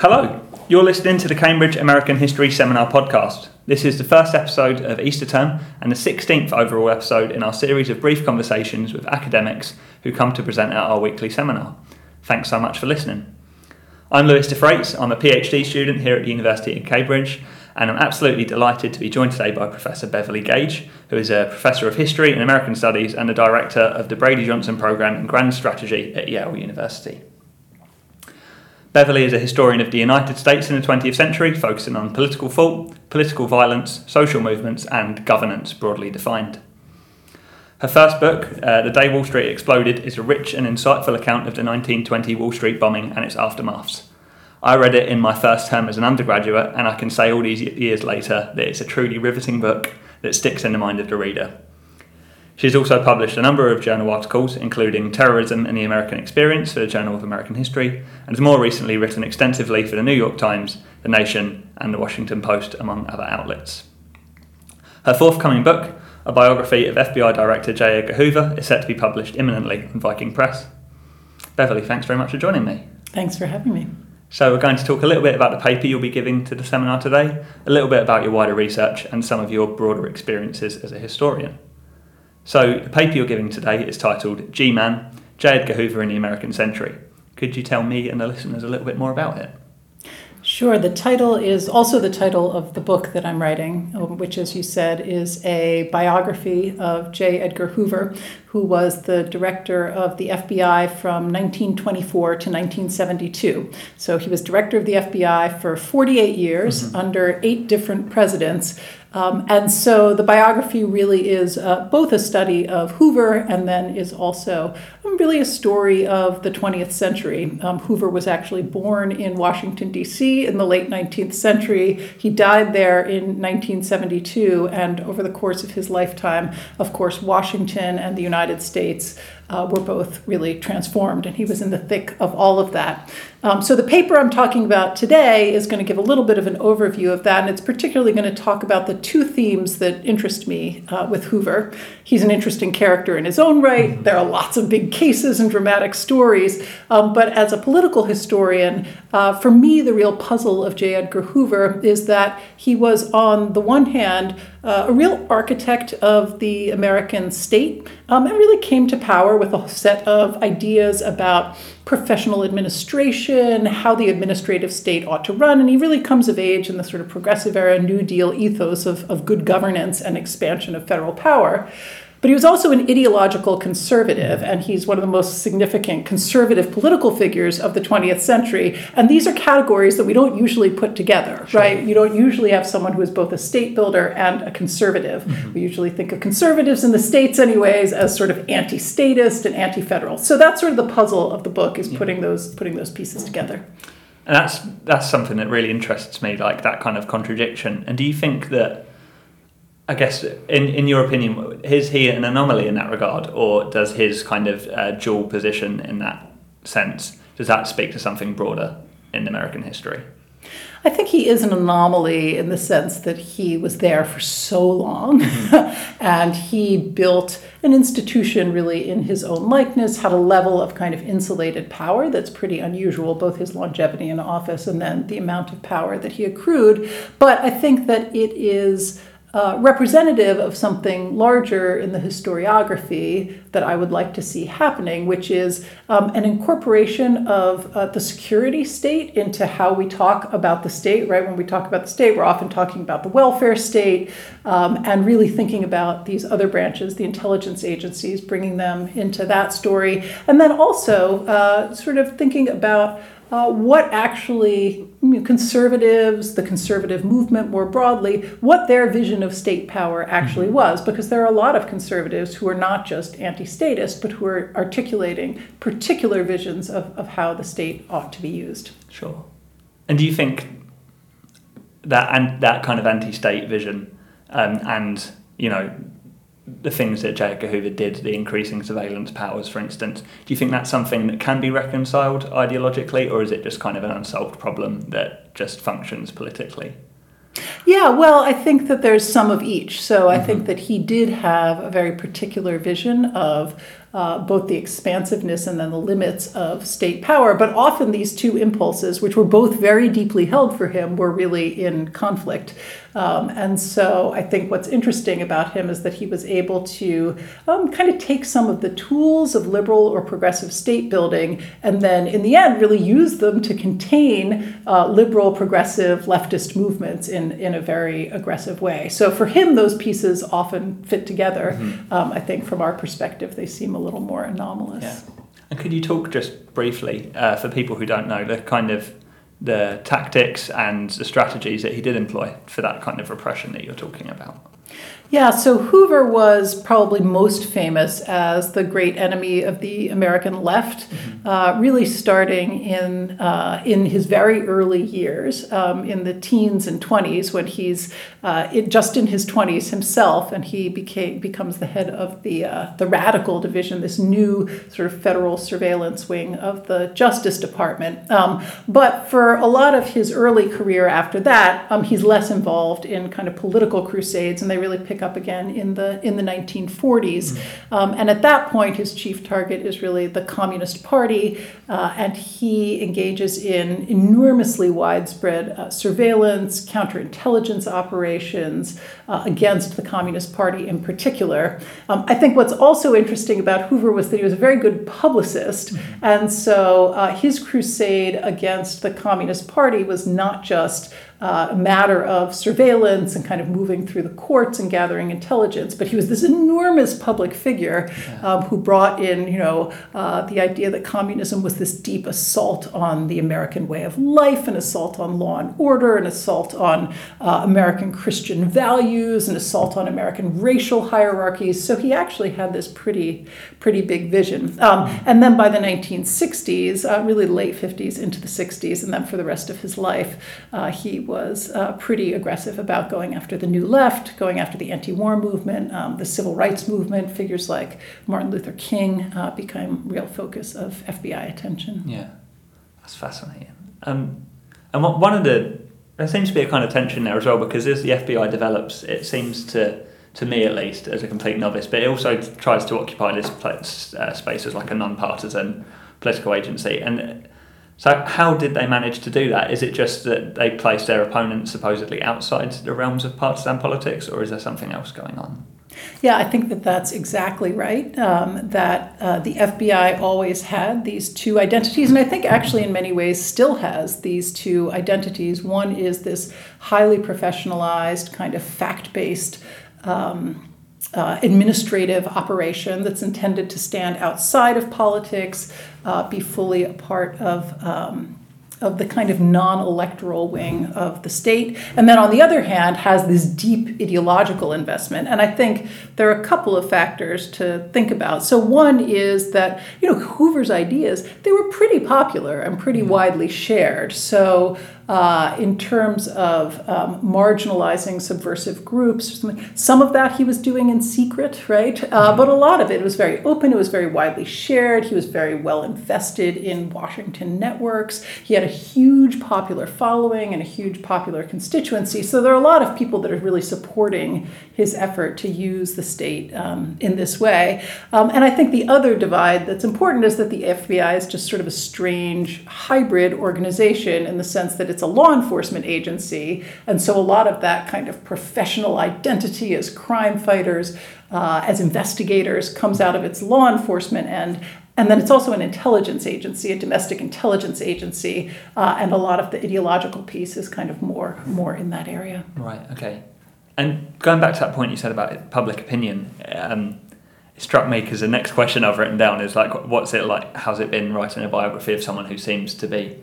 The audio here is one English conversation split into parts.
Hello, you're listening to the Cambridge American History Seminar podcast. This is the first episode of Easter term and the 16th overall episode in our series of brief conversations with academics who come to present at our weekly seminar. Thanks so much for listening. I'm Lewis de Freites, I'm a PhD student here at the University of Cambridge, and I'm absolutely delighted to be joined today by Professor Beverly Gage, who is a Professor of History and American Studies and the Director of the Brady Johnson Programme in Grand Strategy at Yale University. Beverly is a historian of the United States in the 20th century, focusing on political thought, political violence, social movements, and governance broadly defined. Her first book, uh, The Day Wall Street Exploded, is a rich and insightful account of the 1920 Wall Street bombing and its aftermaths. I read it in my first term as an undergraduate, and I can say all these years later that it's a truly riveting book that sticks in the mind of the reader. She's also published a number of journal articles, including Terrorism and the American Experience for the Journal of American History, and has more recently written extensively for the New York Times, The Nation, and the Washington Post, among other outlets. Her forthcoming book, a biography of FBI Director J. Edgar Hoover, is set to be published imminently on Viking Press. Beverly, thanks very much for joining me. Thanks for having me. So, we're going to talk a little bit about the paper you'll be giving to the seminar today, a little bit about your wider research, and some of your broader experiences as a historian. So, the paper you're giving today is titled G Man J. Edgar Hoover in the American Century. Could you tell me and the listeners a little bit more about it? Sure. The title is also the title of the book that I'm writing, um, which, as you said, is a biography of J. Edgar Hoover, who was the director of the FBI from 1924 to 1972. So he was director of the FBI for 48 years mm-hmm. under eight different presidents. Um, and so the biography really is uh, both a study of Hoover and then is also really a story of the 20th century. Um, Hoover was actually born in Washington, D.C. in the late 19th century. He died there in 1972, and over the course of his lifetime, of course, Washington and the United States uh, were both really transformed, and he was in the thick of all of that. Um, so, the paper I'm talking about today is going to give a little bit of an overview of that, and it's particularly going to talk about the two themes that interest me uh, with Hoover. He's an interesting character in his own right. Mm-hmm. There are lots of big cases and dramatic stories, um, but as a political historian, uh, for me, the real puzzle of J. Edgar Hoover is that he was, on the one hand, uh, a real architect of the American state um, and really came to power with a set of ideas about professional administration, how the administrative state ought to run. And he really comes of age in the sort of progressive era New Deal ethos of, of good governance and expansion of federal power. But he was also an ideological conservative, and he's one of the most significant conservative political figures of the 20th century. And these are categories that we don't usually put together, sure. right? You don't usually have someone who is both a state builder and a conservative. Mm-hmm. We usually think of conservatives in the states, anyways, as sort of anti-statist and anti-federal. So that's sort of the puzzle of the book is putting those putting those pieces together. And that's that's something that really interests me, like that kind of contradiction. And do you think that I guess, in, in your opinion, is he an anomaly in that regard, or does his kind of uh, dual position in that sense, does that speak to something broader in American history? I think he is an anomaly in the sense that he was there for so long mm-hmm. and he built an institution really in his own likeness, had a level of kind of insulated power that's pretty unusual, both his longevity in office and then the amount of power that he accrued. But I think that it is uh, representative of something larger in the historiography that I would like to see happening, which is um, an incorporation of uh, the security state into how we talk about the state, right? When we talk about the state, we're often talking about the welfare state um, and really thinking about these other branches, the intelligence agencies, bringing them into that story. And then also uh, sort of thinking about uh, what actually you know, conservatives, the conservative movement more broadly, what their vision of state power actually mm-hmm. was, because there are a lot of conservatives who are not just anti statist, but who are articulating particular visions of, of how the state ought to be used. Sure. And do you think that and that kind of anti state vision um, and you know the things that J. Edgar Hoover did, the increasing surveillance powers, for instance, do you think that's something that can be reconciled ideologically, or is it just kind of an unsolved problem that just functions politically? Yeah, well, I think that there's some of each. So I mm-hmm. think that he did have a very particular vision of uh, both the expansiveness and then the limits of state power. But often these two impulses, which were both very deeply held for him, were really in conflict. Um, and so I think what's interesting about him is that he was able to um, kind of take some of the tools of liberal or progressive state building and then, in the end, really use them to contain uh, liberal, progressive, leftist movements in, in a very aggressive way. So for him, those pieces often fit together. Mm-hmm. Um, I think from our perspective, they seem a little more anomalous. Yeah. And could you talk just briefly, uh, for people who don't know, the kind of the tactics and the strategies that he did employ for that kind of repression that you're talking about? Yeah, so Hoover was probably most famous as the great enemy of the American left, mm-hmm. uh, really starting in uh, in his very early years, um, in the teens and twenties, when he's uh, it, just in his twenties himself, and he became becomes the head of the uh, the radical division, this new sort of federal surveillance wing of the Justice Department. Um, but for a lot of his early career after that, um, he's less involved in kind of political crusades, and they really pick up again in the in the 1940s. Mm-hmm. Um, and at that point, his chief target is really the Communist Party, uh, and he engages in enormously widespread uh, surveillance, counterintelligence operations uh, against the Communist Party in particular. Um, I think what's also interesting about Hoover was that he was a very good publicist, mm-hmm. and so uh, his crusade against the Communist Party was not just uh, a matter of surveillance and kind of moving through the courts and gathering intelligence. But he was this enormous public figure um, who brought in, you know, uh, the idea that communism was this deep assault on the American way of life, an assault on law and order, an assault on uh, American Christian values, an assault on American racial hierarchies. So he actually had this pretty, pretty big vision. Um, and then by the 1960s, uh, really late 50s into the 60s, and then for the rest of his life, uh, he was uh, pretty aggressive about going after the New Left, going after the anti war movement, um, the civil rights movement. Figures like Martin Luther King uh, became real focus of FBI attention. Yeah, that's fascinating. Um, and one of the, there seems to be a kind of tension there as well because as the FBI develops, it seems to to me at least, as a complete novice, but it also tries to occupy this place, uh, space as like a non-partisan political agency. And so, how did they manage to do that? Is it just that they placed their opponents supposedly outside the realms of partisan politics, or is there something else going on? Yeah, I think that that's exactly right. Um, that uh, the FBI always had these two identities, and I think actually in many ways still has these two identities. One is this highly professionalized, kind of fact based. Um, uh, administrative operation that's intended to stand outside of politics, uh, be fully a part of um, of the kind of non-electoral wing of the state. And then on the other hand has this deep ideological investment. And i think there are a couple of factors to think about. So one is that you know hoover's ideas they were pretty popular and pretty mm-hmm. widely shared. So uh, in terms of um, marginalizing subversive groups. Some of that he was doing in secret, right? Uh, but a lot of it was very open, it was very widely shared. He was very well invested in Washington networks. He had a huge popular following and a huge popular constituency. So there are a lot of people that are really supporting his effort to use the state um, in this way. Um, and I think the other divide that's important is that the FBI is just sort of a strange hybrid organization in the sense that it's it's a law enforcement agency, and so a lot of that kind of professional identity as crime fighters, uh, as investigators, comes out of its law enforcement end. And then it's also an intelligence agency, a domestic intelligence agency, uh, and a lot of the ideological piece is kind of more more in that area. Right. Okay. And going back to that point you said about public opinion, um, it struck me because the next question I've written down is like, what's it like? How's it been writing a biography of someone who seems to be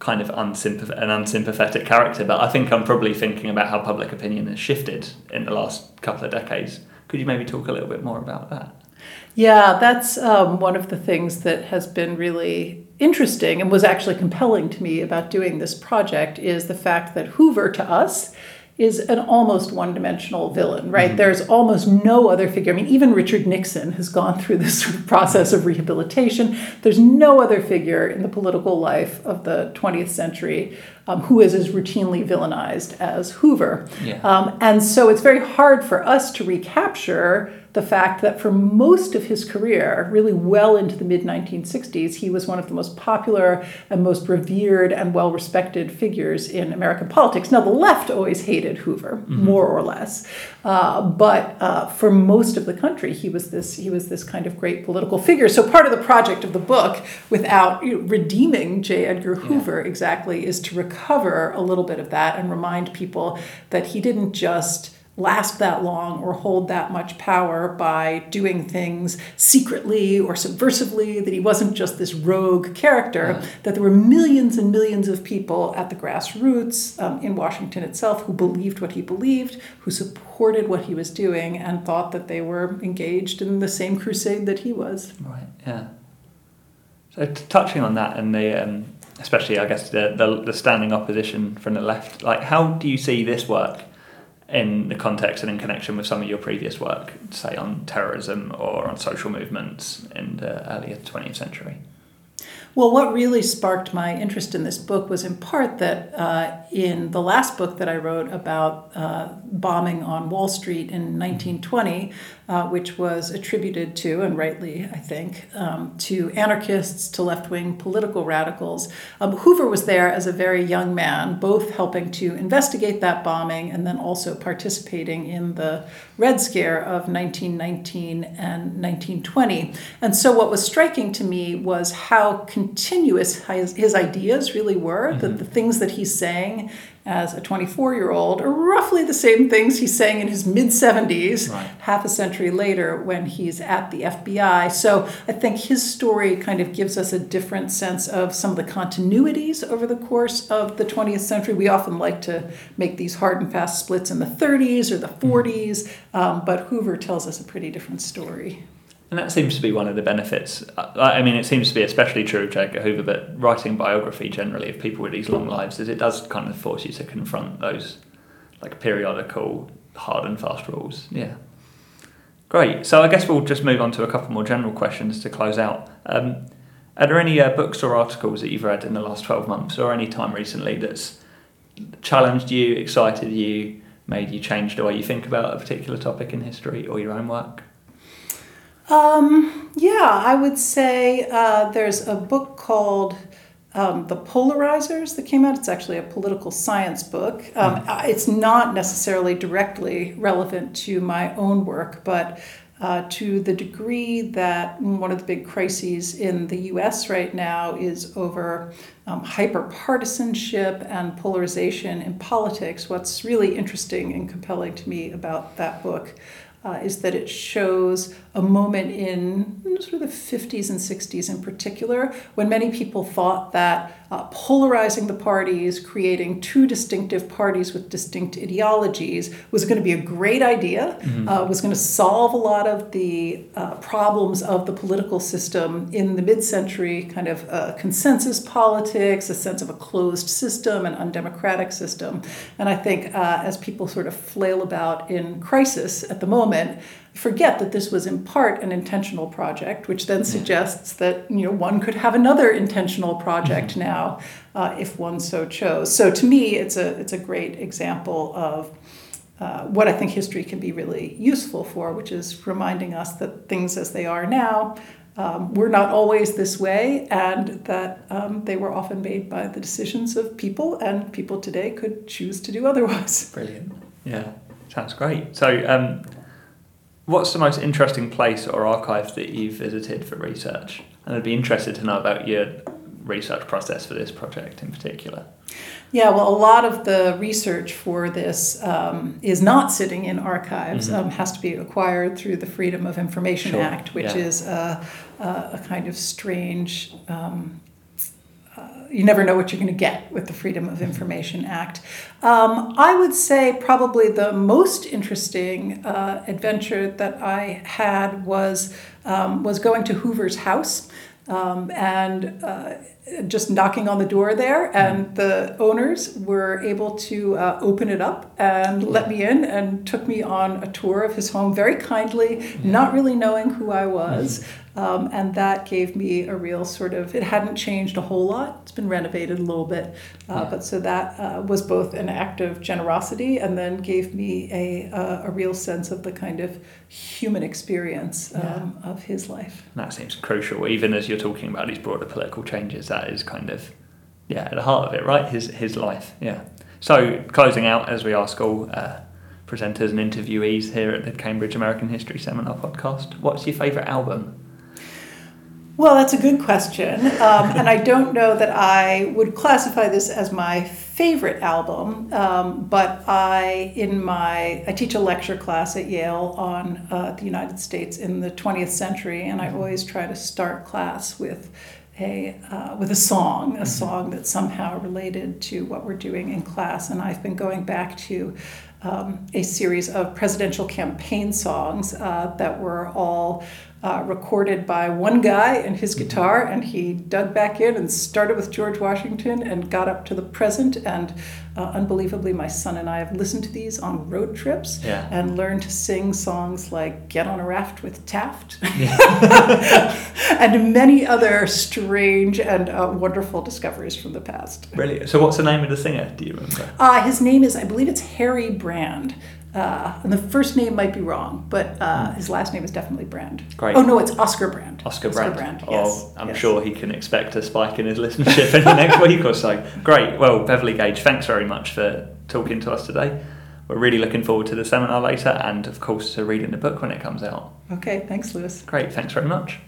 kind of unsympath- an unsympathetic character, but I think I'm probably thinking about how public opinion has shifted in the last couple of decades. Could you maybe talk a little bit more about that? Yeah, that's um, one of the things that has been really interesting and was actually compelling to me about doing this project is the fact that Hoover to us is an almost one dimensional villain, right? Mm-hmm. There's almost no other figure. I mean, even Richard Nixon has gone through this sort of process of rehabilitation. There's no other figure in the political life of the 20th century um, who is as routinely villainized as Hoover. Yeah. Um, and so it's very hard for us to recapture the fact that for most of his career, really well into the mid 1960s, he was one of the most popular and most revered and well respected figures in American politics. Now, the left always hated Hoover, mm-hmm. more or less, uh, but uh, for most of the country, he was this he was this kind of great political figure. So part of the project of the book, without you know, redeeming J. Edgar Hoover yeah. exactly, is to recover a little bit of that and remind people that he didn't just last that long or hold that much power by doing things secretly or subversively, that he wasn't just this rogue character, yeah. that there were millions and millions of people at the grassroots um, in Washington itself who believed what he believed, who supported what he was doing, and thought that they were engaged in the same crusade that he was. Right, yeah. So, touching on that and the. Um, especially, I guess, the, the, the standing opposition from the left, like, how do you see this work in the context and in connection with some of your previous work, say on terrorism or on social movements in the earlier 20th century? Well, what really sparked my interest in this book was in part that uh, in the last book that I wrote about uh, bombing on Wall Street in 1920, uh, which was attributed to, and rightly, I think, um, to anarchists, to left wing political radicals. Um, Hoover was there as a very young man, both helping to investigate that bombing and then also participating in the Red Scare of 1919 and 1920. And so, what was striking to me was how continuous his, his ideas really were, mm-hmm. that the things that he's saying as a 24 year old are roughly the same things he's saying in his mid 70s, right. half a century later when he's at the FBI. So I think his story kind of gives us a different sense of some of the continuities over the course of the 20th century. We often like to make these hard and fast splits in the 30s or the 40s, mm-hmm. um, but Hoover tells us a pretty different story. And that seems to be one of the benefits. I mean, it seems to be especially true of J. Hoover, but writing biography generally of people with these long lives is it does kind of force you to confront those like periodical hard and fast rules. Yeah. Great. So I guess we'll just move on to a couple more general questions to close out. Um, are there any uh, books or articles that you've read in the last 12 months or any time recently that's challenged you, excited you, made you change the way you think about a particular topic in history or your own work? Um, yeah, I would say uh, there's a book called um, The Polarizers that came out. It's actually a political science book. Um, mm. It's not necessarily directly relevant to my own work, but uh, to the degree that one of the big crises in the US right now is over um, hyperpartisanship and polarization in politics. What's really interesting and compelling to me about that book uh, is that it shows a moment in sort of the 50s and 60s in particular when many people thought that uh, polarizing the parties, creating two distinctive parties with distinct ideologies was going to be a great idea, mm-hmm. uh, was going to solve a lot of the uh, problems of the political system in the mid century kind of uh, consensus politics, a sense of a closed system, an undemocratic system. And I think uh, as people sort of flail about in crisis at the moment, forget that this was in part an intentional project, which then suggests that you know one could have another intentional project mm-hmm. now uh, if one so chose. So to me, it's a it's a great example of. Uh, what I think history can be really useful for, which is reminding us that things as they are now um, were not always this way, and that um, they were often made by the decisions of people, and people today could choose to do otherwise. Brilliant. Yeah, sounds great. So, um, what's the most interesting place or archive that you've visited for research? And I'd be interested to know about your research process for this project in particular. Yeah, well, a lot of the research for this um, is not sitting in archives, mm-hmm. um, has to be acquired through the Freedom of Information sure. Act, which yeah. is a, a, a, kind of strange um, you never know what you're going to get with the Freedom of Information Act. Um, I would say probably the most interesting uh, adventure that I had was um, was going to Hoover's house. Um, and uh, just knocking on the door there, and the owners were able to uh, open it up and let me in and took me on a tour of his home very kindly, not really knowing who I was. Um, and that gave me a real sort of, it hadn't changed a whole lot. It's been renovated a little bit. Uh, Yeah. But so that uh, was both an act of generosity and then gave me a, uh, a real sense of the kind of human experience um, of his life. And That seems crucial, even as you're talking about these broader political changes. That is kind of, yeah, at the heart of it, right? His his life, yeah. So closing out, as we ask all uh, presenters and interviewees here at the Cambridge American History Seminar podcast, what's your favourite album? Well, that's a good question. Um, and I don't know that I would classify this as my favorite album, um, but I, in my, I teach a lecture class at Yale on uh, the United States in the 20th century, and I always try to start class with a, uh, with a song, a song that's somehow related to what we're doing in class. And I've been going back to um, a series of presidential campaign songs uh, that were all uh, recorded by one guy and his guitar, and he dug back in and started with George Washington and got up to the present. And uh, unbelievably, my son and I have listened to these on road trips Yeah. and learned to sing songs like Get on a Raft with Taft and many other strange and uh, wonderful discoveries from the past. Brilliant. So what's the name of the singer? Do you remember? Uh, his name is, I believe it's Harry Brand. Uh, and the first name might be wrong, but uh, his last name is definitely Brand. Great. Oh, no, it's Oscar Brand. Oscar Oscar Brand. yes. Oh, I'm yes. sure he can expect a spike in his listenership in the next week or so. Great. Well, Beverly Gage, thanks very much for talking to us today. We're really looking forward to the seminar later and, of course, to reading the book when it comes out. Okay, thanks, Lewis. Great. Thanks very much.